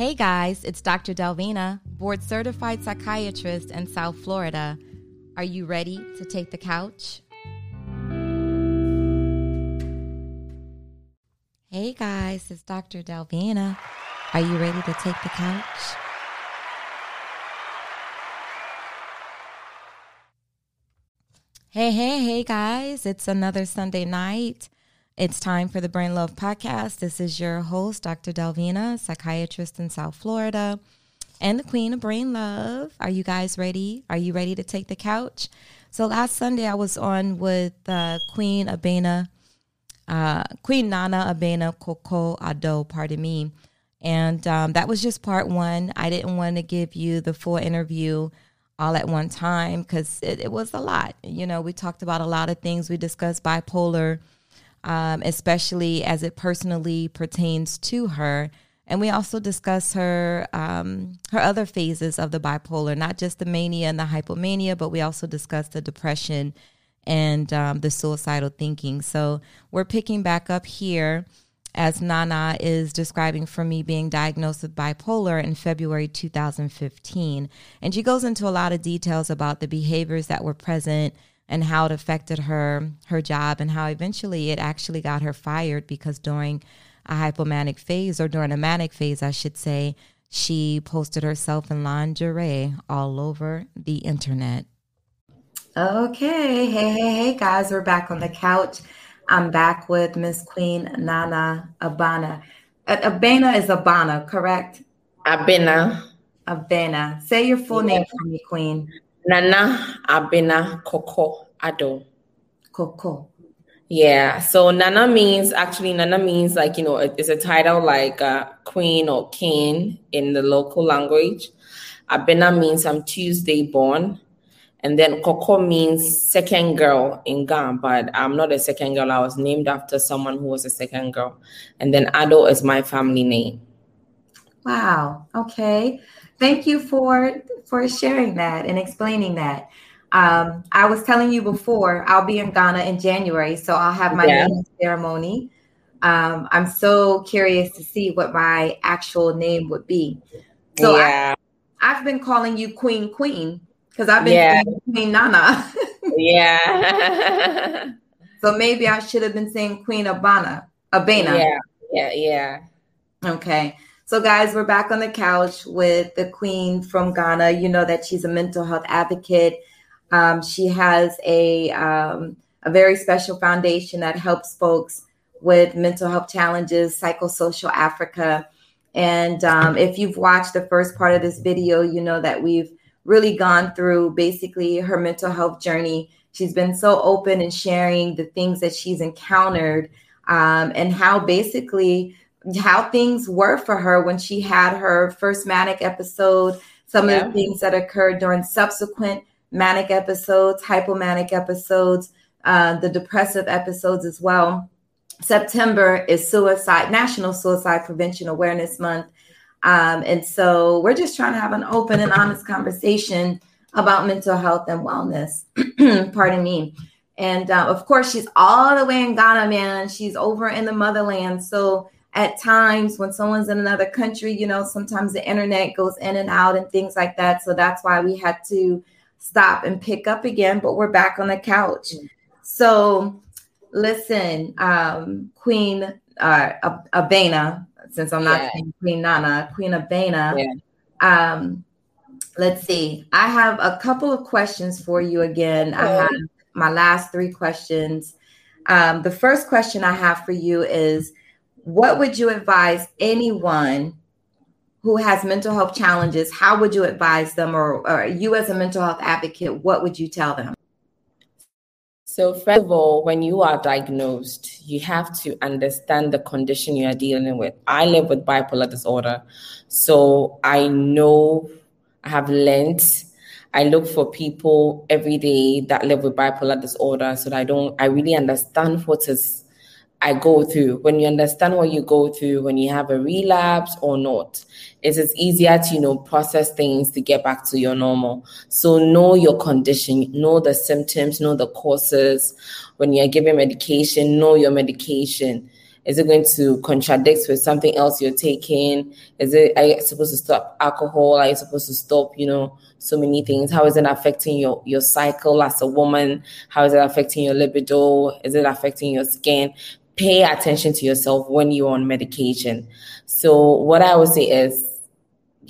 Hey guys, it's Dr. Delvina, board certified psychiatrist in South Florida. Are you ready to take the couch? Hey guys, it's Dr. Delvina. Are you ready to take the couch? Hey, hey, hey guys, it's another Sunday night. It's time for the Brain Love Podcast. This is your host, Dr. Delvina, psychiatrist in South Florida, and the Queen of Brain Love. Are you guys ready? Are you ready to take the couch? So last Sunday I was on with uh, Queen Abena, uh, Queen Nana Abena Korkor Addo, pardon me. And um, that was just part one. I didn't want to give you the full interview all at one time because it, it, was a lot. You know, we talked about a lot of things. We discussed bipolar, um, especially as it personally pertains to her. And we also discussed her um, her other phases of the bipolar, not just the mania and the hypomania, but we also discussed the depression and um, the suicidal thinking. So we're picking back up here as Nana is describing for me being diagnosed with bipolar in February 2015. And she goes into a lot of details about the behaviors that were present and how it affected her her job and how eventually it actually got her fired because during a hypomanic phase or during a manic phase I should say she posted herself in lingerie all over the internet. Okay, hey hey hey guys, we're back on the couch. I'm back with Miss Queen Nana Abana. Uh, Abena is Abana, correct? Abena. Abena. Say your full yeah. name for me, Queen. Nana Abena Korkor Addo. Korkor. Yeah. So Nana means actually Nana means like you know it's a title like uh, queen or king in the local language. Abena means I'm Tuesday born. And then Korkor means second girl in Ghana, but I'm not a second girl. I was named after someone who was a second girl. And then Addo is my family name. Wow. Okay. Thank you for for sharing that and explaining that. Um, I was telling you before, I'll be in Ghana in January, so I'll have my yeah. name ceremony. Um, I'm so curious to see what my actual name would be. So yeah. I, I've been calling you Queen Queen because I've been yeah. Queen Nana. yeah. so maybe I should have been saying Queen Abana. Abena. Yeah. Yeah. Yeah. Okay. So, guys, we're back on the couch with the Queen from Ghana. You know that she's a mental health advocate. Um, she has a um, a very special foundation that helps folks with mental health challenges, Psychosocial Africa. And um, if you've watched the first part of this video, you know that we've really gone through basically her mental health journey. She's been so open and sharing the things that she's encountered um, and how basically how things were for her when she had her first manic episode, some yeah. of the things that occurred during subsequent manic episodes, hypomanic episodes, uh, the depressive episodes as well. September is suicide National Suicide Prevention Awareness Month. Um, and so we're just trying to have an open and honest conversation about mental health and wellness. Pardon me. And uh, of course, she's all the way in Ghana, man. She's over in the motherland. So at times when someone's in another country, you know, sometimes the internet goes in and out and things like that. So that's why we had to stop and pick up again, but we're back on the couch. So listen, um, Queen uh, Abena, since I'm not yeah. Queen Nana, Queen Abena. Yeah. Um, let's see. I have a couple of questions for you again. I have my last three questions. Um, the first question I have for you is what would you advise anyone who has mental health challenges? How would you advise them, or, or you as a mental health advocate, what would you tell them? So, first of all, when you are diagnosed, you have to understand the condition you are dealing with. I live with bipolar disorder. So, I know I have learned. I look for people every day that live with bipolar disorder so that I don't, I really understand what is I go through. When you understand what you go through, when you have a relapse or not, it is easier to, you know, process things to get back to your normal. So know your condition, know the symptoms, know the causes. When you're giving medication, know your medication. Is it going to contradict with something else you're taking? Is it are you supposed to stop alcohol? Are you supposed to stop, you know, so many things? How is it affecting your your cycle as a woman? How is it affecting your libido? Is it affecting your skin? Pay attention to yourself when you're on medication. So what I would say is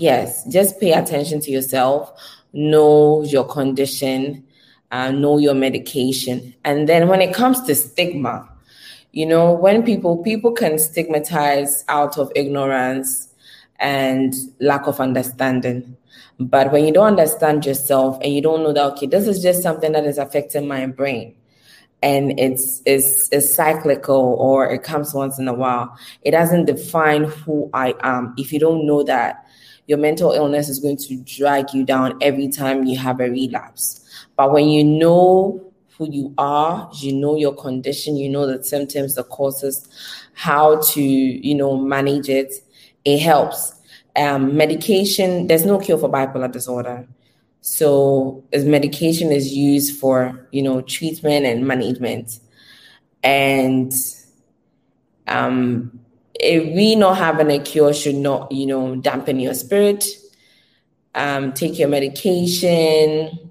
yes, just pay attention to yourself, know your condition, uh, know your medication. And then when it comes to stigma, you know, when people people can stigmatize out of ignorance and lack of understanding. But when you don't understand yourself and you don't know that okay, this is just something that is affecting my brain and it's it's it's cyclical or it comes once in a while, it doesn't define who I am. If you don't know that your mental illness is going to drag you down every time you have a relapse. But when you know who you are, you know your condition, you know the symptoms, the causes, how to, you know, manage it, it helps. Um, medication, there's no cure for bipolar disorder. So as medication is used for, you know, treatment and management. And um, if we not having a cure should not, you know, dampen your spirit. Um, take your medication,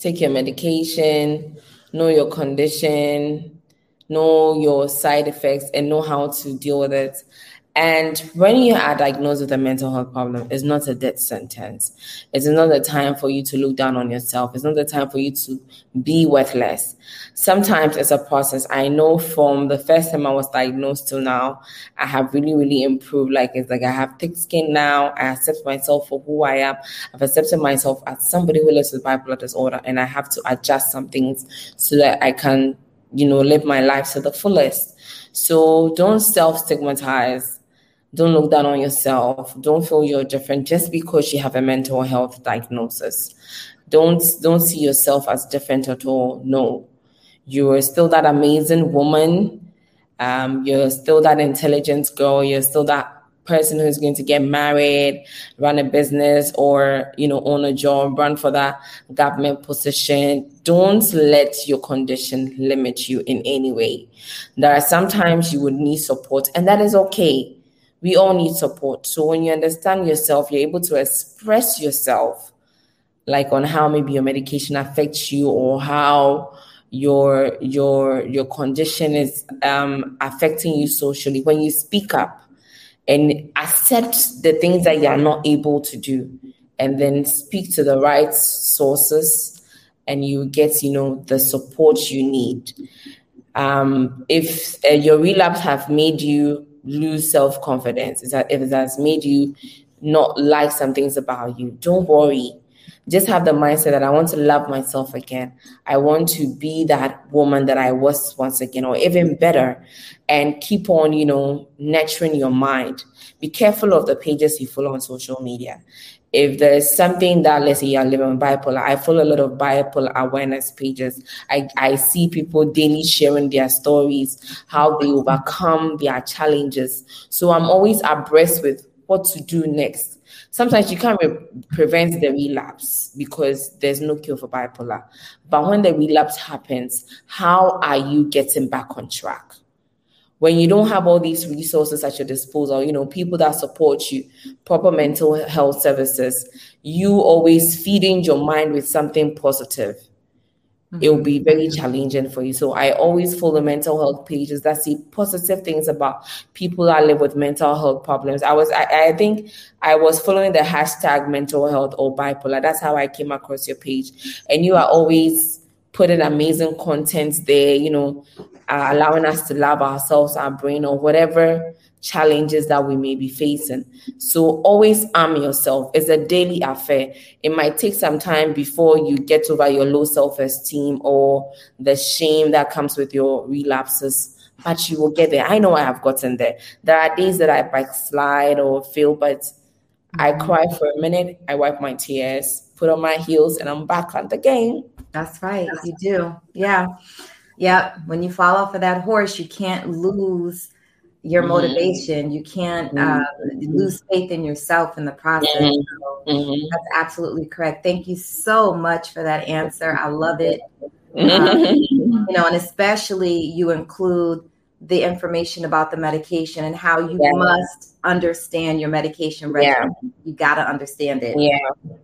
take your medication, know your condition, know your side effects, and know how to deal with it. And when you are diagnosed with a mental health problem, it's not a death sentence. It's not the time for you to look down on yourself. It's not the time for you to be worthless. Sometimes it's a process. I know from the first time I was diagnosed till now, I have really, really improved. Like it's like I have thick skin now. I accept myself for who I am. I've accepted myself as somebody who lives with bipolar disorder, and I have to adjust some things so that I can, you know, live my life to the fullest. So don't self stigmatize don't look down on yourself. Don't feel you're different just because you have a mental health diagnosis. Don't don't see yourself as different at all. No, you're still that amazing woman. Um, you're still that intelligent girl. You're still that person who's going to get married, run a business, or you know own a job, run for that government position. Don't let your condition limit you in any way. There are sometimes you would need support, and that is okay we all need support. So when you understand yourself, you're able to express yourself, like on how maybe your medication affects you or how your your your condition is um, affecting you socially. When you speak up and accept the things that you are not able to do, and then speak to the right sources, and you get you know the support you need. Um, if uh, your relapse have made you lose self confidence, is that if it has made you not like some things about you, don't worry. Just have the mindset that I want to love myself again. I want to be that woman that I was once again, or even better, and keep on, you know, nurturing your mind. Be careful of the pages you follow on social media if there's something that let's say you're living bipolar, I follow a lot of bipolar awareness pages. I, I see people daily sharing their stories, how they overcome their challenges. So I'm always abreast with what to do next. Sometimes you can't re- prevent the relapse because there's no cure for bipolar. But when the relapse happens, how are you getting back on track? When you don't have all these resources at your disposal, you know, people that support you, proper mental health services, you always feeding your mind with something positive. Mm-hmm. It will be very challenging for you. So I always follow mental health pages that see positive things about people that live with mental health problems. I was, I, I think I was following the hashtag mental health or bipolar. That's how I came across your page. And you are always putting amazing content there, you know, uh, allowing us to love ourselves, our brain, or whatever challenges that we may be facing. So always arm yourself. It's a daily affair. It might take some time before you get over your low self esteem or the shame that comes with your relapses, but you will get there. I know I have gotten there. There are days that I backslide or fail, but I mm-hmm. cry for a minute, I wipe my tears, put on my heels, and I'm back on the game. That's right. You do. Yeah. Yep. When you fall off of that horse, you can't lose your mm-hmm. motivation. You can't uh, mm-hmm. lose faith in yourself in the process. Mm-hmm. So mm-hmm. that's absolutely correct. Thank you so much for that answer. I love it. Um, you know, and especially you include the information about the medication and how you yeah. must understand your medication regimen. Yeah. You got to understand it. Yeah.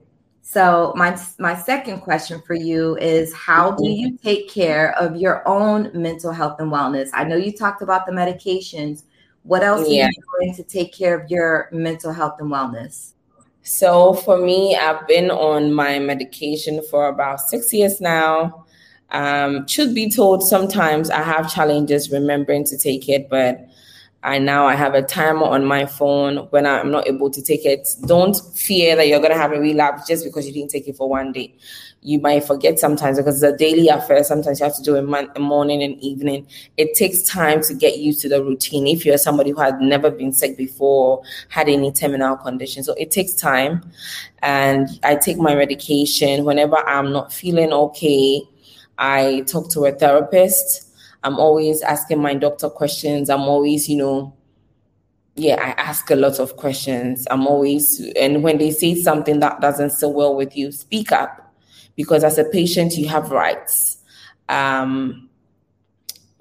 So my my second question for you is how do you take care of your own mental health and wellness? I know you talked about the medications. What else yeah. are you doing to take care of your mental health and wellness? So for me, I've been on my medication for about six years now. Um, should be told, sometimes I have challenges remembering to take it, but I now I have a timer on my phone when I'm not able to take it. Don't fear that you're gonna have a relapse just because you didn't take it for one day. You might forget sometimes because it's a daily affair. Sometimes you have to do it a morning and evening. It takes time to get used to the routine. If you're somebody who had never been sick before, had any terminal condition, so it takes time. And I take my medication whenever I'm not feeling okay. I talk to a therapist I'm always asking my doctor questions. I'm always, you know, yeah, I ask a lot of questions. I'm always, and when they say something that doesn't sit well with you, speak up because as a patient, you have rights. Um,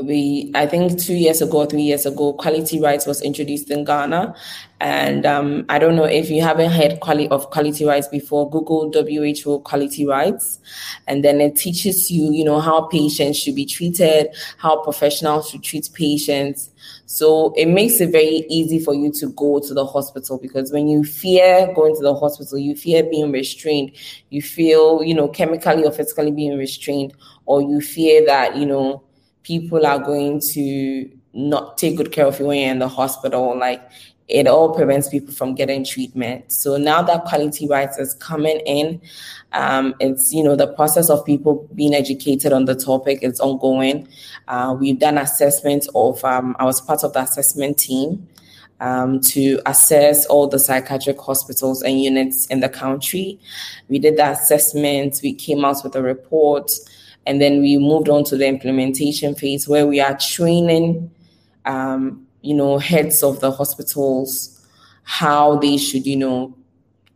we i think two years ago three years ago quality rights was introduced in ghana. And um, i don't know if you haven't heard quality of quality rights before google who quality rights. And then it teaches you you know how patients should be treated how professionals should treat patients. So it makes it very easy for you to go to the hospital because when you fear going to the hospital you fear being restrained. You feel you know chemically or physically being restrained or you fear that you know people are going to not take good care of you when you're in the hospital. Like it all prevents people from getting treatment. So now that quality rights is coming in, um, it's you know the process of people being educated on the topic is ongoing. Uh, we've done assessments of. Um, I was part of the assessment team. Um, to assess all the psychiatric hospitals and units in the country. We did the assessment, we came out with a report, and then we moved on to the implementation phase where we are training, um, you know, heads of the hospitals how they should, you know,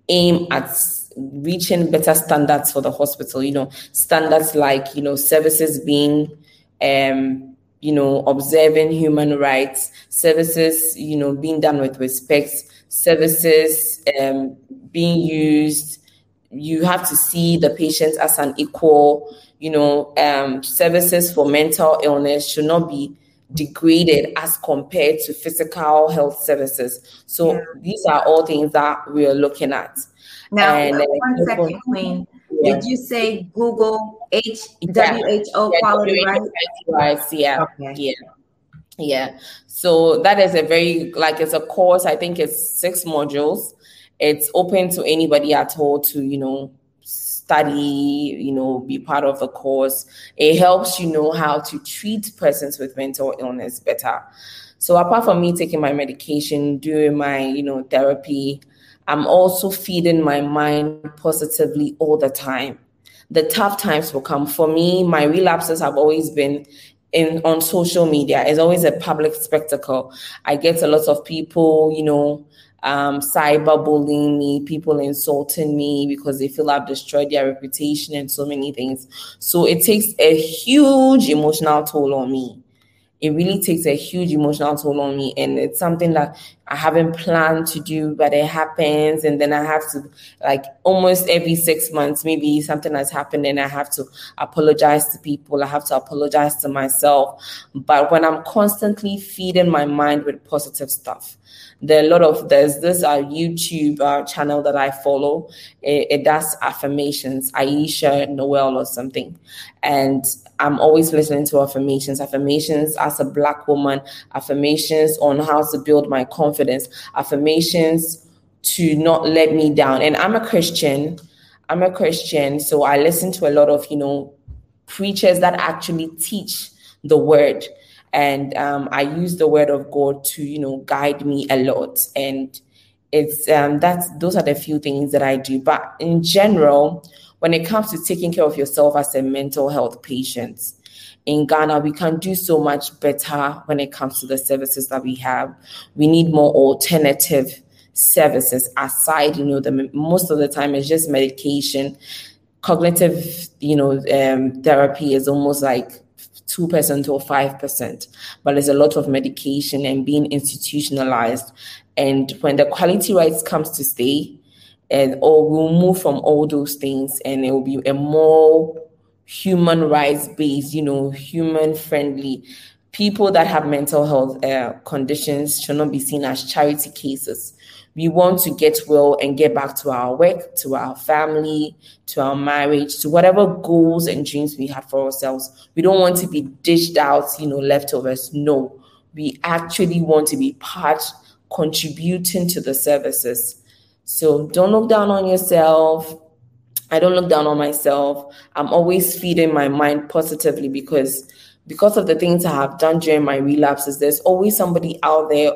aim at reaching better standards for the hospital. You know, standards like you know services being, um, you know, observing human rights, services, you know, being done with respect, services um, being used. You have to see the patients as an equal you know, um, services for mental illness should not be degraded as compared to physical health services. So yeah. these are all things that we are looking at. Now, and, uh, one second, Queen. Yeah. Did you say Google H W H O quality rights? Yeah. Okay. Yeah. Yeah. So that is a very like it's a course. I think it's six modules. It's open to anybody at all to you know study, you know, be part of a course. It helps you know how to treat persons with mental illness better. So apart from me taking my medication, doing my, you know, therapy, I'm also feeding my mind positively all the time. The tough times will come. For me, my relapses have always been in on social media. It's always a public spectacle. I get a lot of people, you know, um, cyberbullying me, people insulting me because they feel I've destroyed their reputation and so many things. So it takes a huge emotional toll on me. It really takes a huge emotional toll on me. And it's something that I haven't planned to do, but it happens. And then I have to, like, almost every six months, maybe something has happened and I have to apologize to people. I have to apologize to myself. But when I'm constantly feeding my mind with positive stuff, there are a lot of there's this uh, YouTube uh, channel that I follow. It, it does affirmations, Aisha Noel or something, and I'm always listening to affirmations. Affirmations as a black woman, affirmations on how to build my confidence, affirmations to not let me down. And I'm a Christian. I'm a Christian, so I listen to a lot of you know preachers that actually teach the word and um, I use the word of God to you know guide me a lot and it's um, that's those are the few things that I do but in general when it comes to taking care of yourself as a mental health patient in Ghana we can do so much better when it comes to the services that we have we need more alternative services aside you know the most of the time it's just medication cognitive you know um, therapy is almost like 2% or 5%, but there's a lot of medication and being institutionalized. And when the quality rights comes to stay, and or we'll move from all those things and it will be a more human rights based, you know, human friendly. People that have mental health uh, conditions should not be seen as charity cases. We want to get well and get back to our work, to our family, to our marriage, to whatever goals and dreams we have for ourselves. We don't want to be dished out, you know, leftovers. No, we actually want to be part, contributing to the services. So don't look down on yourself. I don't look down on myself. I'm always feeding my mind positively because because of the things I have done during my relapses, there's always somebody out there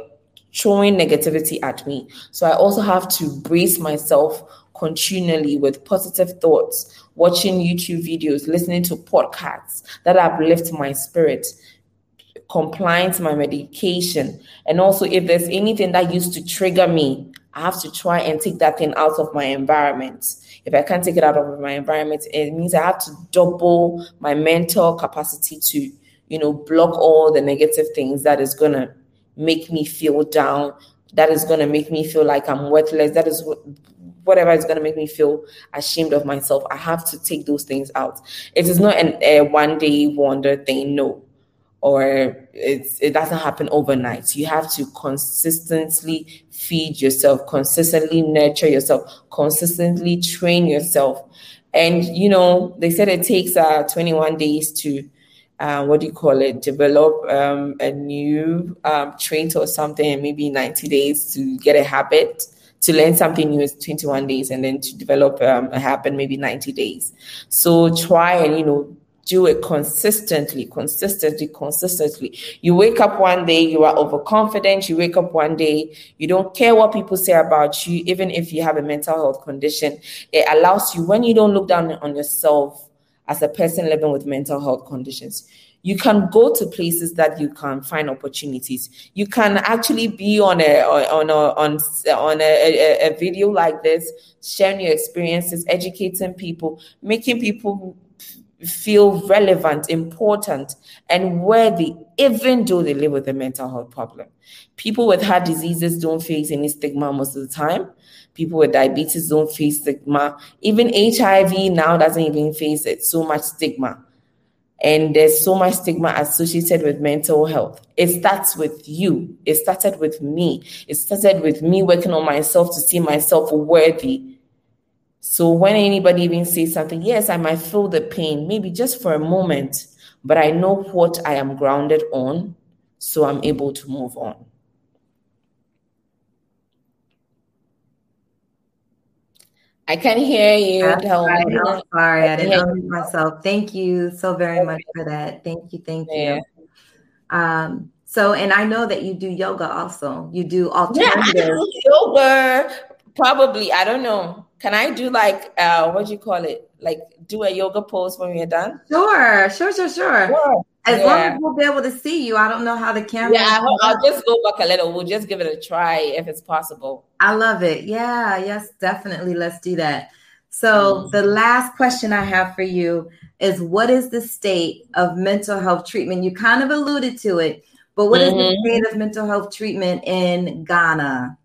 throwing negativity at me. So I also have to brace myself continually with positive thoughts, watching YouTube videos, listening to podcasts that uplift my spirit, complying to my medication. And also, if there's anything that used to trigger me, I have to try and take that thing out of my environment. If I can't take it out of my environment, it means I have to double my mental capacity to, you know, block all the negative things that is gonna make me feel down, that is gonna make me feel like I'm worthless, that is what whatever is going to make me feel ashamed of myself, I have to take those things out. It is not an, a one day wonder thing. No, or it's, it doesn't happen overnight. You have to consistently feed yourself, consistently nurture yourself, consistently train yourself. And, you know, they said it takes uh, 21 days to, uh, what do you call it, develop um, a new um, trait or something, maybe 90 days to get a habit. To learn something new is 21 days, and then to develop um, a habit, maybe 90 days. So try and, you know, do it consistently, consistently, consistently. You wake up one day, you are overconfident. You wake up one day, you don't care what people say about you, even if you have a mental health condition. It allows you, when you don't look down on yourself as a person living with mental health conditions, you can go to places that you can find opportunities. You can actually be on a on a on on a, a, a video like this, sharing your experiences, educating people, making people feel relevant, important, and worthy, even though they live with a mental health problem. People with heart diseases don't face any stigma most of the time. People with diabetes don't face stigma. Even HIV now doesn't even face it, so much stigma. And there's so much stigma associated with mental health. It starts with you. It started with me. It started with me working on myself to see myself worthy so when anybody even says something, yes, I might feel the pain, maybe just for a moment, but I know what I am grounded on, so I'm able to move on. I can hear you. I'm sorry, I'm sorry. I didn't unmute myself. Thank you so very much for that. Thank you. Thank you. Yeah. Um, so, and I know that you do yoga also. You do alternative yeah, yoga. Probably, I don't know. Can I do like uh what do you call it? Like do a yoga pose when we're done? Sure, sure, sure, sure. sure. As yeah. long as we'll be able to see you, I don't know how the camera. Yeah, I'll, I'll just go back a little. We'll just give it a try if it's possible. I love it. Yeah, yes, definitely. Let's do that. So mm-hmm. the last question I have for you is: What is the state of mental health treatment? You kind of alluded to it, but what mm-hmm. is the mm-hmm. state of mental health treatment in Ghana?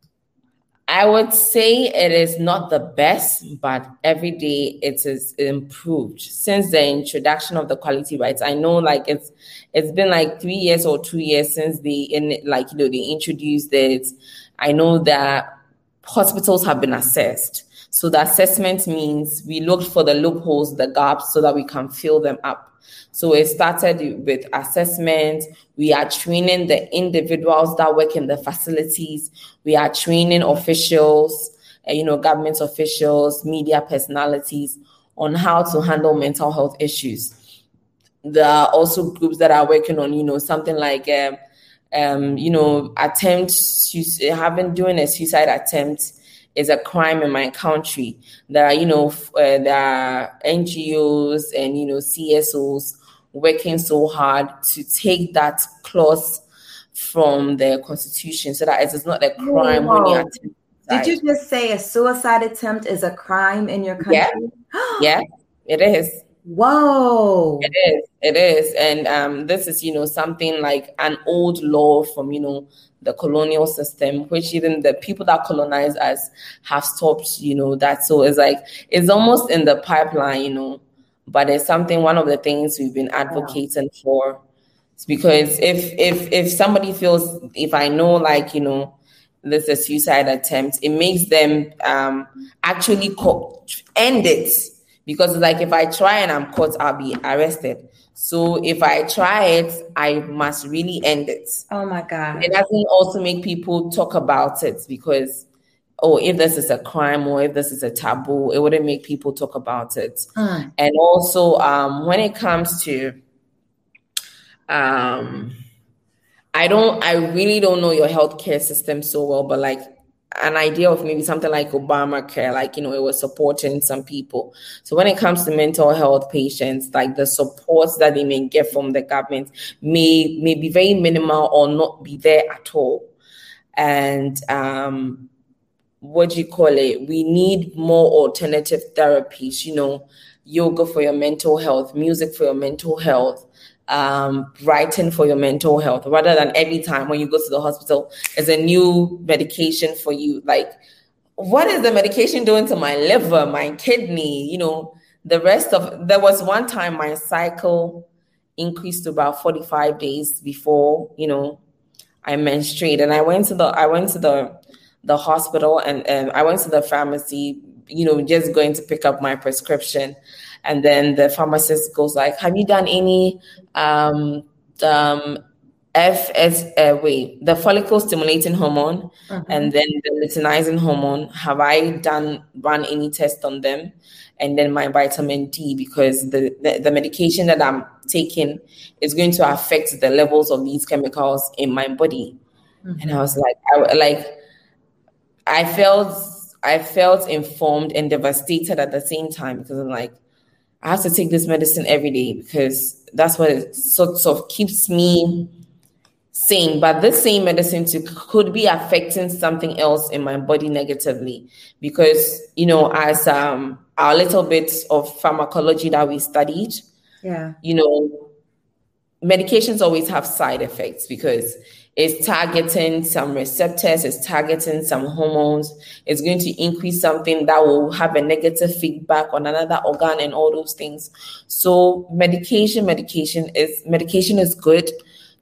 I would say it is not the best, but every day it is improved since the introduction of the quality rights. I know like it's it's been like three years or two years since they in like you know they introduced it. I know that hospitals have been assessed. So the assessment means we looked for the loopholes, the gaps, so that we can fill them up. So it started with assessment. We are training the individuals that work in the facilities. We are training officials, uh, you know, government officials, media personalities on how to handle mental health issues. There are also groups that are working on, you know, something like, um, um, you know, attempts, having doing a suicide attempt is a crime in my country. There are, you know, uh, there are NGOs and you know CSOs working so hard to take that clause from the constitution so that it is not a crime when you attempt. Did you just say a suicide attempt is a crime in your country? Yeah, yeah it is. Whoa. It is. It is. And um, this is, you know, something like an old law from, you know, the colonial system, which even the people that colonize us have stopped, you know, that. So it's like, it's almost in the pipeline, you know, but it's something, one of the things we've been advocating yeah. for. Because if, if, if somebody feels, if I know, like, you know, this is a suicide attempt, it makes them um, actually co- end it because like if I try and I'm caught, I'll be arrested. So if I try it, I must really end it. Oh my God. It doesn't also make people talk about it because, oh, if this is a crime or if this is a taboo, it wouldn't make people talk about it. Mm. And also, um, when it comes to, um, I don't, I really don't know your healthcare system so well, but like an idea of maybe something like Obamacare, like, you know, it was supporting some people. So when it comes to mental health patients, like the supports that they may get from the government may, may be very minimal or not be there at all. And um, what do you call it? We need more alternative therapies, you know, yoga for your mental health, music for your mental health, um, writing for your mental health rather than every time when you go to the hospital is a new medication for you. Like, what is the medication doing to my liver, my kidney? You know, the rest of there was one time my cycle increased to about 45 days before, you know, I menstruate. And I went to the I went to the the hospital and, and I went to the pharmacy, you know, just going to pick up my prescription. And then the pharmacist goes like, "Have you done any um, um, FS? Uh, wait, the follicle stimulating hormone mm-hmm. and then the luteinizing hormone. Have I done run any test on them? And then my vitamin D because the, the, the medication that I'm taking is going to affect the levels of these chemicals in my body." Mm-hmm. And I was like, I like, I felt I felt informed and devastated at the same time because I'm like, I have to take this medicine every day because that's what it sort of keeps me sane. But this same medicine too could be affecting something else in my body negatively because you know, as um our little bit of pharmacology that we studied, yeah, you know, medications always have side effects because it's targeting some receptors, it's targeting some hormones, it's going to increase something that will have a negative feedback on another organ and all those things. So medication, medication is medication is good.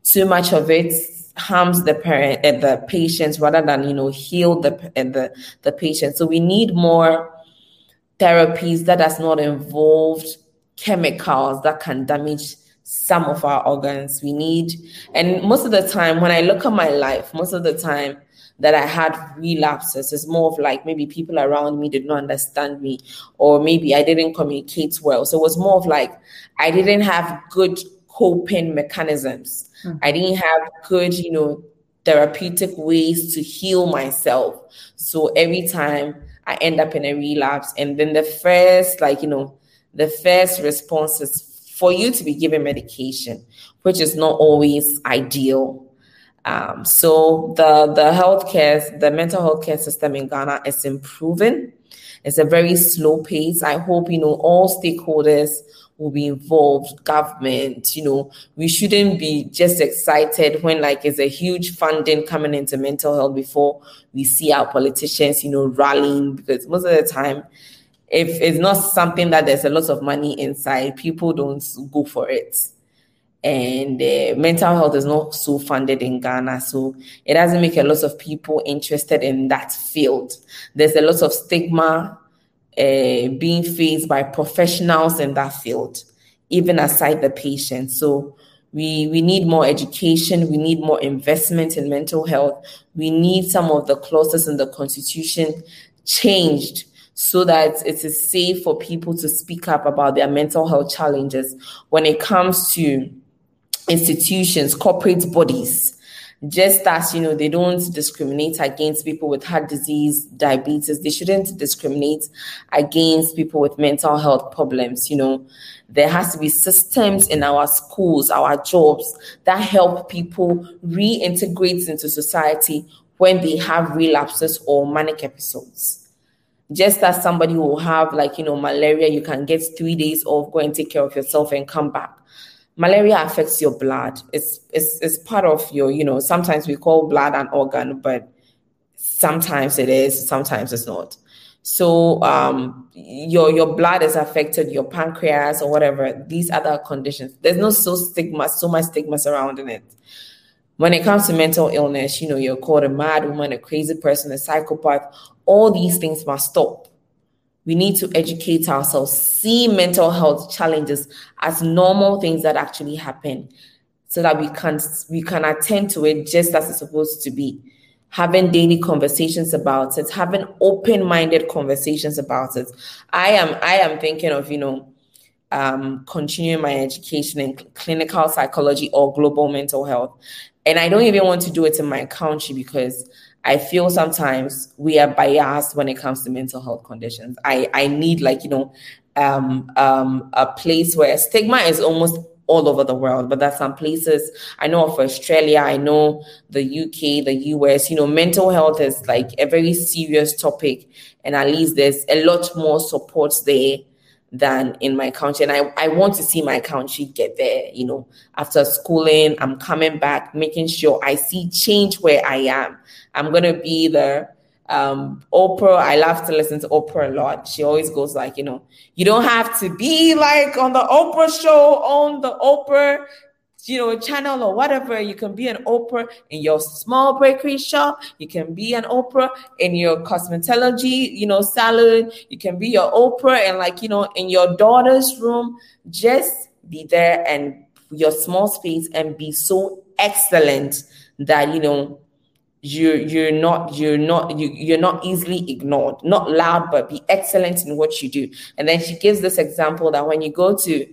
Too much of it harms the parent and uh, the patients rather than you know heal the uh, the the patient. So we need more therapies that does not involve chemicals that can damage some of our organs. We need, and most of the time, when I look at my life, most of the time that I had relapses, it's more of like maybe people around me did not understand me, or maybe I didn't communicate well. So it was more of like I didn't have good coping mechanisms. Mm-hmm. I didn't have good, you know, therapeutic ways to heal myself. So every time I end up in a relapse, and then the first, like, you know, the first response is for you to be given medication, which is not always ideal. Um, so the the healthcare, the mental health care system in Ghana is improving. It's a very slow pace. I hope you know all stakeholders will be involved, government, you know, we shouldn't be just excited when like it's a huge funding coming into mental health before we see our politicians, you know, rallying because most of the time if it's not something that there's a lot of money inside, people don't go for it. And uh, mental health is not so funded in Ghana, so it doesn't make a lot of people interested in that field. There's a lot of stigma uh, being faced by professionals in that field, even aside the patient. So we we need more education. We need more investment in mental health. We need some of the clauses in the constitution changed so that it is safe for people to speak up about their mental health challenges when it comes to institutions, corporate bodies. Just as you know, they don't discriminate against people with heart disease, diabetes. They shouldn't discriminate against people with mental health problems. You know, there has to be systems in our schools, our jobs that help people reintegrate into society when they have relapses or manic episodes just as somebody will have like you know malaria you can get three days off go and take care of yourself and come back malaria affects your blood it's it's, it's part of your you know sometimes we call blood an organ but sometimes it is sometimes it's not so um, your your blood is affected, your pancreas or whatever. These other conditions. There's no so stigma, so much stigma surrounding it. When it comes to mental illness, you know, you're called a mad woman, a crazy person, a psychopath. All these things must stop. We need to educate ourselves, see mental health challenges as normal things that actually happen, so that we can we can attend to it just as it's supposed to be having daily conversations about it, having open-minded conversations about it. I am I am thinking of, you know, um, continuing my education in clinical psychology or global mental health. And I don't even want to do it in my country because I feel sometimes we are biased when it comes to mental health conditions. I, I need like, you know, um, um, a place where stigma is almost all over the world, but there's some places I know of Australia, I know the UK, the US, you know, mental health is like a very serious topic. And at least there's a lot more support there than in my country. And I, I want to see my country get there, you know, after schooling, I'm coming back, making sure I see change where I am. I'm going to be the um, Oprah, I love to listen to Oprah a lot. She always goes like, you know, you don't have to be like on the Oprah show, on the Oprah, you know, a channel or whatever. You can be an Oprah in your small bakery shop. You can be an Oprah in your cosmetology, you know, salon. You can be your Oprah and like, you know, in your daughter's room. Just be there and your small space and be so excellent that, you know, you're you're not you're not you, you're not easily ignored not loud but be excellent in what you do and then she gives this example that when you go to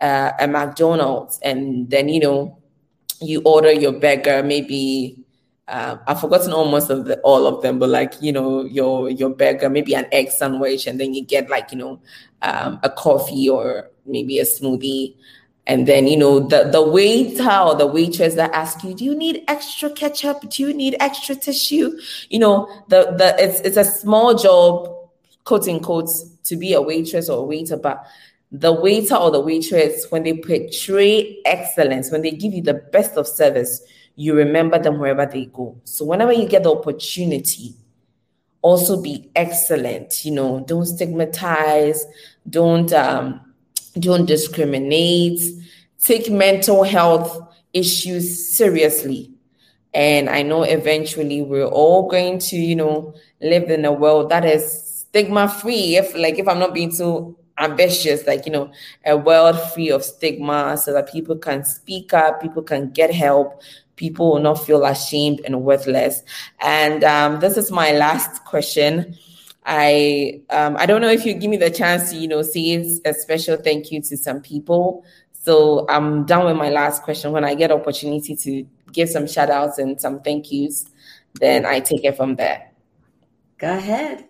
uh, a mcdonald's and then you know you order your burger maybe uh, I've forgotten almost of the, all of them, but like you know, your your burger, maybe an egg sandwich, and then you get like you know, um, a coffee or maybe a smoothie. And then, you know, the, the waiter or the waitress that ask you, do you need extra ketchup? Do you need extra tissue? You know, the, the it's it's a small job, quote unquote, to be a waitress or a waiter, but the waiter or the waitress, when they portray excellence, when they give you the best of service, you remember them wherever they go. So whenever you get the opportunity, also be excellent. You know, don't stigmatize, don't um, don't discriminate, take mental health issues seriously. And I know eventually we're all going to, you know, live in a world that is stigma free. If like if I'm not being too ambitious, like you know, a world free of stigma so that people can speak up, people can get help, people will not feel ashamed and worthless. And um, this is my last question. I um, I don't know if you give me the chance to you know say a special thank you to some people. So I'm done with my last question. When I get opportunity to give some shout outs and some thank yous, then I take it from there. Go ahead.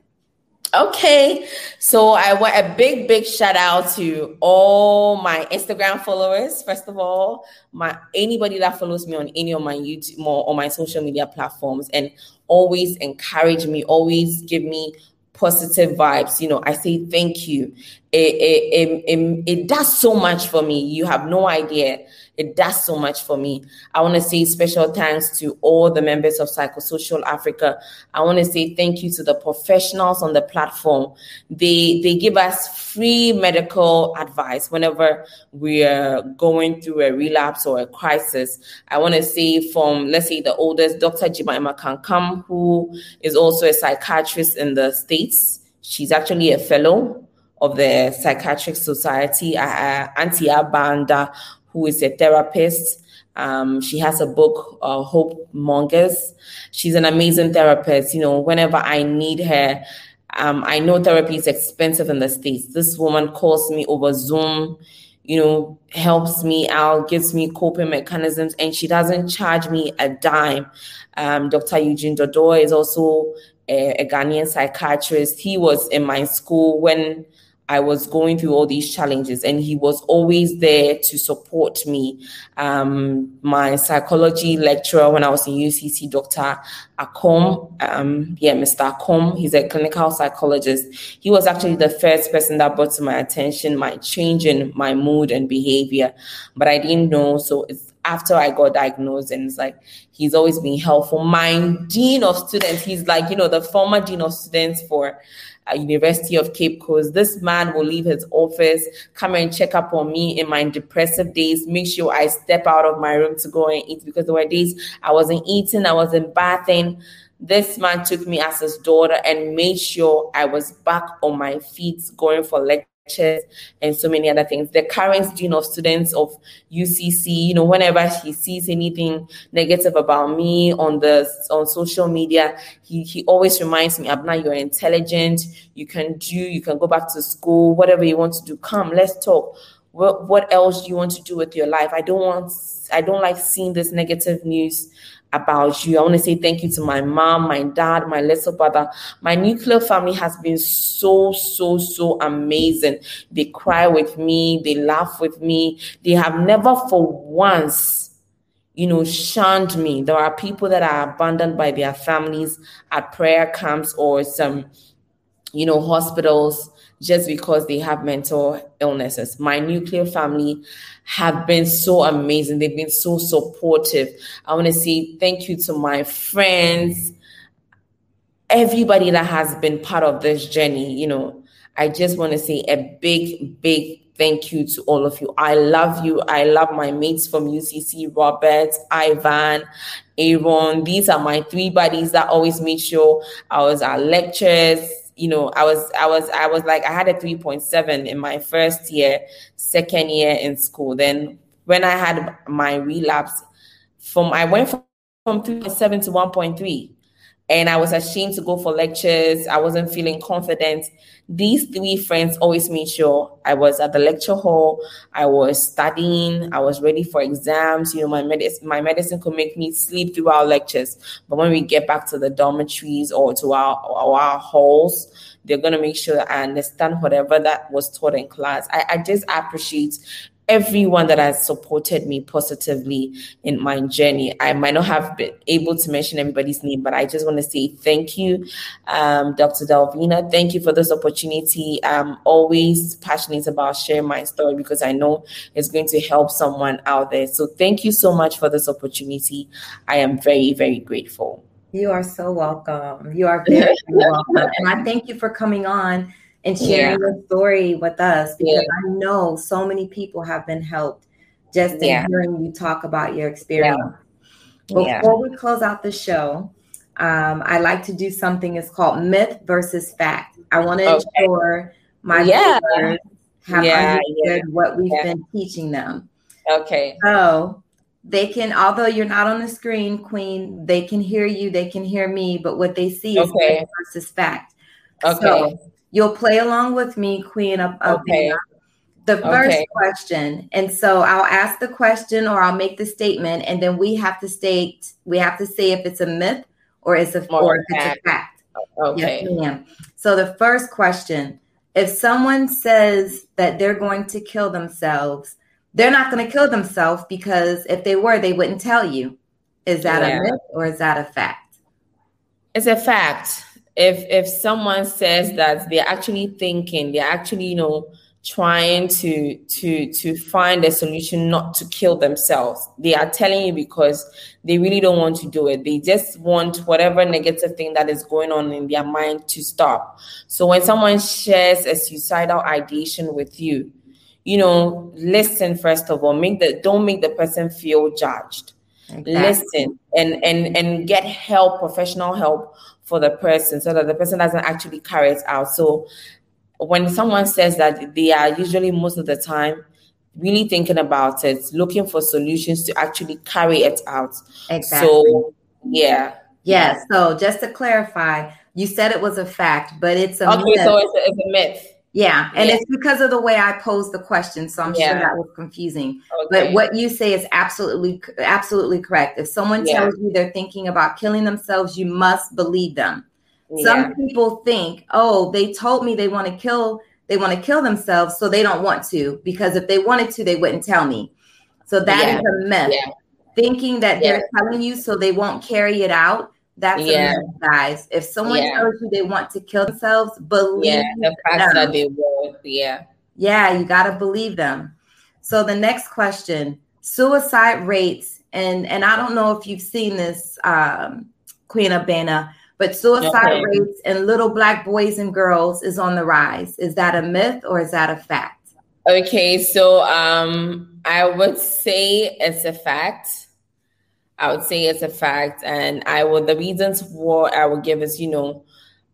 Okay, so I want a big, big shout out to all my Instagram followers. First of all, my anybody that follows me on any of my YouTube or on my social media platforms, and always encourage me, always give me positive vibes. You know, I say thank you. It, it, it, it, does so much for me. You have no idea. It does so much for me. I want to say special thanks to all the members of Psychosocial Africa. I want to say thank you to the professionals on the platform. They they give us free medical advice whenever we are going through a relapse or a crisis. I want to say from let's say the oldest, Dr. Jemima Kankam, who is also a psychiatrist in the States. She's actually a fellow of the Psychiatric Society, uh, uh Auntie Abanda, who is a therapist. Um, she has a book, uh, Hope Mongers. She's an amazing therapist. You know, whenever I need her, um, I know therapy is expensive in the States. This woman calls me over Zoom, you know, helps me out, gives me coping mechanisms, and she doesn't charge me a dime. Um, Dr. Eugene Dodoy is also a, a Ghanaian psychiatrist. He was in my school when I was going through all these challenges, and he was always there to support me. Um, my psychology lecturer when I was in UCC, Dr. Akom, um, yeah, Mr. Akom, he's a clinical psychologist. He was actually the first person that brought to my attention my change in my mood and behavior, but I didn't know. So it's after I got diagnosed, and it's like he's always been helpful. My dean of students, he's like, you know, the former dean of students for uh, University of Cape Coast. This man will leave his office, come and check up on me in my depressive days, make sure I step out of my room to go and eat because there were days I wasn't eating, I wasn't bathing. This man took me as his daughter and made sure I was back on my feet going for lectures and so many other things. The current dean of students of UCC, you know, whenever he sees anything negative about me on the on social media, he he always reminds me, Abena, you're intelligent, you can do, you can go back to school, whatever you want to do, come, let's talk. What what else do you want to do with your life? I don't want I don't like seeing this negative news about you. I want to say thank you to my mom, my dad, my little brother. My nuclear family has been so, so, so amazing. They cry with me, they laugh with me. They have never for once, you know, shunned me. There are people that are abandoned by their families at prayer camps or some, you know, hospitals just because they have mental illnesses. My nuclear family have been so amazing. They've been so supportive. I want to say thank you to my friends, everybody that has been part of this journey. You know, I just want to say a big, big thank you to all of you. I love you. I love my mates from UCC, Robert, Ivan, Aaron. These are my three buddies that always made sure I was at lectures you know, I was, I was, I was like, I had a 3.7 in my first year, second year in school. Then when I had my relapse from, I went from, from 3.7 to 1.3 and I was ashamed to go for lectures. I wasn't feeling confident. These three friends always made sure I was at the lecture hall. I was studying. I was ready for exams. You know, my medicine, my medicine could make me sleep through our lectures. But when we get back to the dormitories or to our, our halls, they're going to make sure I understand whatever that was taught in class. I, I just appreciate everyone that has supported me positively in my journey. I might not have been able to mention everybody's name, but I just want to say thank you, um, Dr. Delvena. Thank you for this opportunity. I'm always passionate about sharing my story because I know it's going to help someone out there. So thank you so much for this opportunity. I am very, very grateful. You are so welcome. You are very, very welcome. And I thank you for coming on and sharing yeah. your story with us because yeah. I know so many people have been helped just in yeah. hearing you talk about your experience. Before we close out the show, um, I like to do something. It's called myth versus fact. I want to okay. ensure my yeah. viewers have understood what we've been teaching them. Okay. So they can, although you're not on the screen, Queen, they can hear you, they can hear me, but what they see is okay. myth versus fact. Okay. So You'll play along with me, Queen of, okay. the first okay. question. And so I'll ask the question or I'll make the statement, and then we have to state, we have to say if it's a myth or it's a, or if it's a fact. Okay. Yes, ma'am. So the first question if someone says that they're going to kill themselves, they're not going to kill themselves because if they were, they wouldn't tell you. Is that yeah. a myth or is that a fact? It's a fact if if someone says that they're actually thinking they're actually you know trying to to to find a solution not to kill themselves they are telling you because they really don't want to do it. They just want whatever negative thing that is going on in their mind to stop. So when someone shares a suicidal ideation with you you know listen first of all make the don't make the person feel judged. Exactly. listen and and and get help professional help for the person so that the person doesn't actually carry it out. So when someone says that they are usually most of the time really thinking about it, looking for solutions to actually carry it out. Exactly. So yeah. Yeah. So just to clarify, you said it was a fact, but it's a okay. Myth. So it's a, it's a myth. Yeah, and yeah. it's because of the way I posed the question, so I'm yeah. sure that was confusing. Okay. But what you say is absolutely, absolutely correct. If someone yeah. tells you they're thinking about killing themselves, you must believe them. Some people think, oh, they told me they want to kill they want to kill themselves, so they don't want to because if they wanted to, they wouldn't tell me. So that is a myth. Thinking that they're telling you so they won't carry it out. That's yeah. a myth, guys. If someone tells you they want to kill themselves, believe yeah, the fact that they will. Yeah. Yeah, you got to believe them. So the next question: suicide rates, and and I don't know if you've seen this, um, Queen Abena, but suicide okay. rates in little black boys and girls is on the rise. Is that a myth or is that a fact? Okay, so um, I would say it's a fact. I would say it's a fact, and I will. The reasons what I will give is, you know,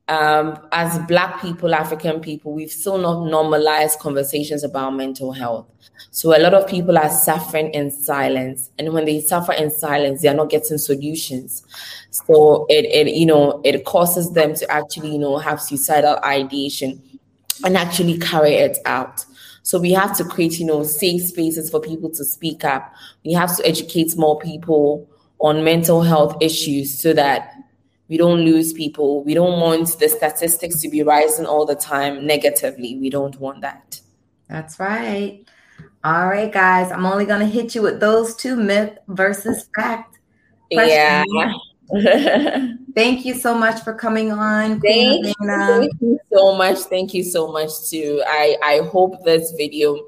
um, as Black people, African people, we've still not normalized conversations about mental health. So a lot of people are suffering in silence, and when they suffer in silence, they are not getting solutions. So it, it you know, it causes them to actually, you know, have suicidal ideation and actually carry it out. So we have to create, you know, safe spaces for people to speak up. We have to educate more people on mental health issues so that we don't lose people. We don't want the statistics to be rising all the time negatively. We don't want that. That's right. All right, guys. I'm only going to hit you with those two myth versus fact. Questions. Yeah. thank you so much for coming on. Thank, thank, you so much. Thank you so much too. I I hope this video,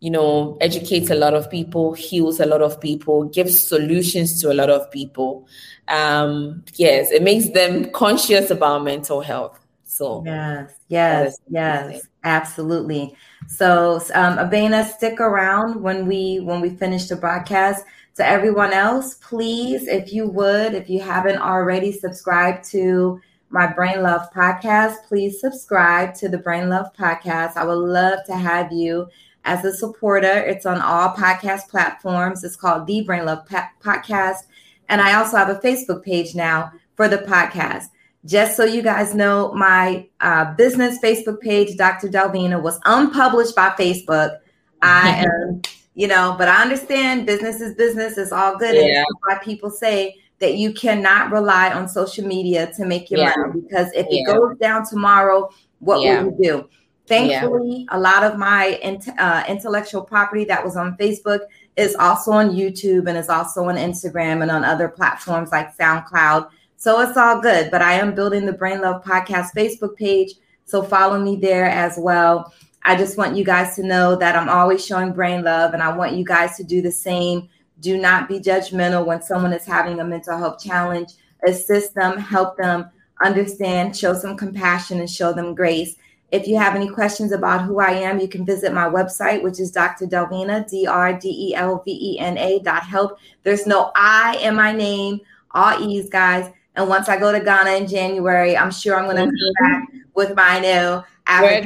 you know, educates a lot of people, heals a lot of people, gives solutions to a lot of people. Um, yes, it makes them conscious about mental health. So yes, yes, yes, absolutely. So um, Abena, stick around when we when we finish the broadcast to everyone else, please, if you would, if you haven't already subscribed to my Brain Love podcast, please subscribe to the Brain Love podcast. I would love to have you as a supporter. It's on all podcast platforms. It's called The Brain Love Podcast. And I also have a Facebook page now for the podcast. Just so you guys know, my uh, business Facebook page, Dr. Delvena, was unpublished by Facebook. I am you know, but I understand business is business, it's all good. Yeah. And why people say that you cannot rely on social media to make your yeah. money because if yeah. it goes down tomorrow, what will you do? Thankfully, a lot of my uh, intellectual property that was on Facebook is also on YouTube and is also on Instagram and on other platforms like SoundCloud. So it's all good. But I am building the Brain Love Podcast Facebook page. So follow me there as well. I just want you guys to know that I'm always showing brain love and I want you guys to do the same. Do not be judgmental when someone is having a mental health challenge. Assist them, help them understand, show some compassion, and show them grace. If you have any questions about who I am, you can visit my website, which is Dr. Delvena, D R D E L V E N A dot help. There's no I in my name, all E's, guys. And once I go to Ghana in January, I'm sure I'm going to come mm-hmm. back with my new we're.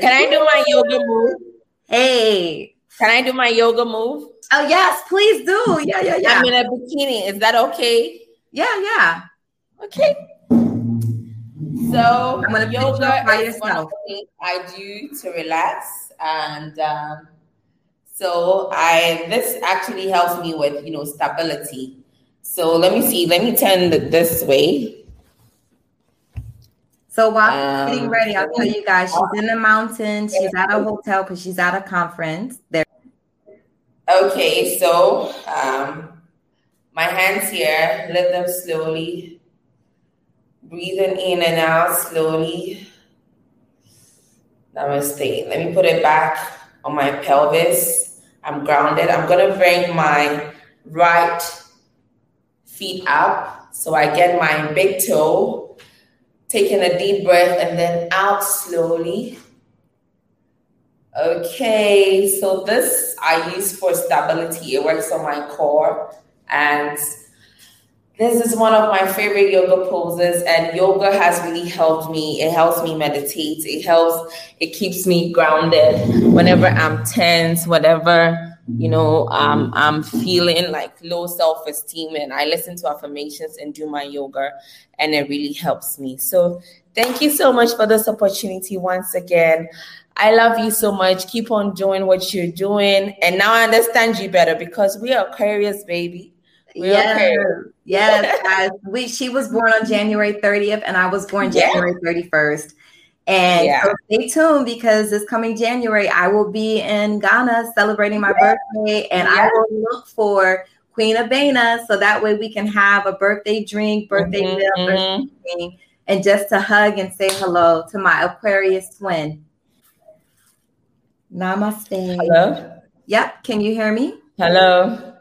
Can I do my yoga move? Hey. Can I do my yoga move? Oh yes, please do. Yeah, yeah, yeah. I'm in a bikini. Is that okay? Yeah, yeah. Okay. So I'm gonna yoga by is yourself. one of the things I do to relax, and um, so I this actually helps me with you know stability. So let me see. Let me turn this way. So while um, getting ready, I'll tell you guys she's in the mountains. She's at a hotel because she's at a conference. There. Okay, so um, my hands here. Let them slowly breathing in and out slowly. Namaste. Let me put it back on my pelvis. I'm grounded. I'm gonna bring my right feet up so I get my big toe Taking a deep breath and then out slowly. Okay, so this I use for stability. It works on my core. And this is one of my favorite yoga poses. And yoga has really helped me. It helps me meditate. It helps, it keeps me grounded whenever I'm tense, whatever you know um, i'm feeling like low self-esteem and i listen to affirmations and do my yoga and it really helps me so thank you so much for this opportunity once again i love you so much keep on doing what you're doing and now i understand you better because we are aquarius baby yes, yes. we she was born on January 30th, and I was born January yeah. 31st. And yeah. so stay tuned because this coming January, I will be in Ghana celebrating my birthday, and yeah. I will look for Queen Abena so that way we can have a birthday drink, birthday mm-hmm, meal, mm-hmm. birthday and just to hug and say hello to my Aquarius twin. Namaste. Hello. Yep. Can you hear me? Hello.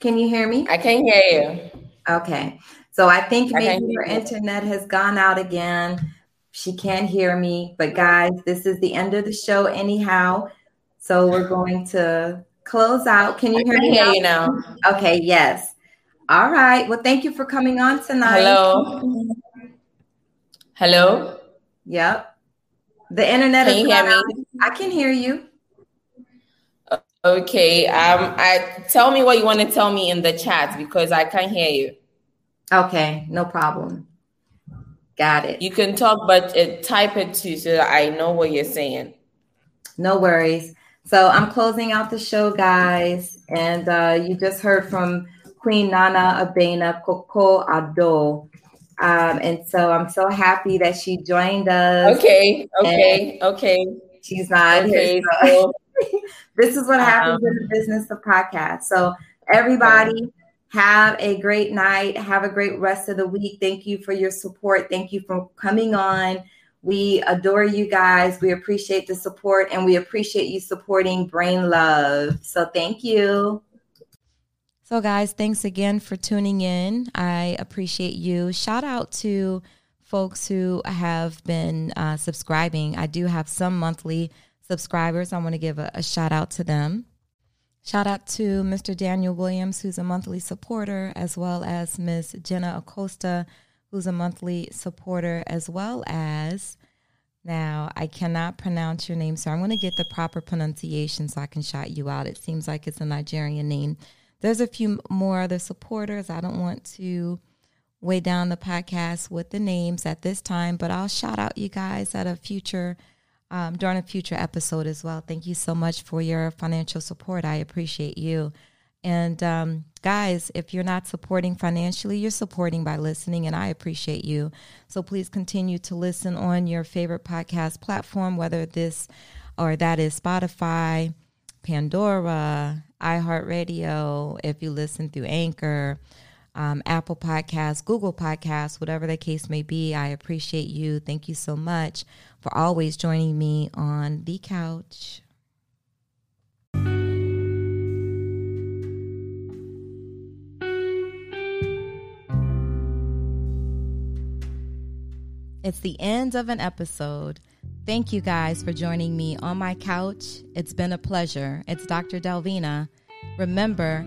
Can you hear me? I can hear you. Okay. So I think maybe your internet has gone out again. She can't hear me. But guys, this is the end of the show anyhow. So we're going to close out. Can you hear me? Hear you now. Okay, yes. All right. Well, thank you for coming on tonight. Hello. Hello. Yep. The internet can is you hear me? I can hear you. Okay. Um, I tell me what you want to tell me in the chat because I can't hear you. Okay, no problem. Got it. You can talk, but it, type it too so that I know what you're saying. No worries. So I'm closing out the show, guys, and uh, you just heard from Queen Nana Abena Korkor Addo. Um, and so I'm so happy that she joined us. Okay, okay, okay. She's not okay, here. So. this is what happens um, in the business of podcasts. So everybody have a great night. Have a great rest of the week. Thank you for your support. Thank you for coming on. We adore you guys. We appreciate the support and we appreciate you supporting Brain Love. So thank you. So, guys, thanks again for tuning in. I appreciate you. Shout out to folks who have been uh, subscribing. I do have some monthly subscribers. I want to give a, a shout out to them. Shout out to Mr. Daniel Williams, who's a monthly supporter, as well as Ms. Jenna Acosta, who's a monthly supporter, as well as now I cannot pronounce your name, so I'm going to get the proper pronunciation so I can shout you out. It seems like it's a Nigerian name. There's a few more other supporters. I don't want to weigh down the podcast with the names at this time, but I'll shout out you guys at a future um, during a future episode as well. Thank you so much for your financial support. I appreciate you. And um, guys, if you're not supporting financially, you're supporting by listening, and I appreciate you. So please continue to listen on your favorite podcast platform, whether this or that is Spotify, Pandora, iHeartRadio, if you listen through Anchor, um, Apple Podcasts, Google Podcasts, whatever the case may be. I appreciate you. Thank you so much for always joining me on the couch. It's the end of an episode. Thank you guys for joining me on my couch. It's been a pleasure. It's Dr. Delvena. Remember,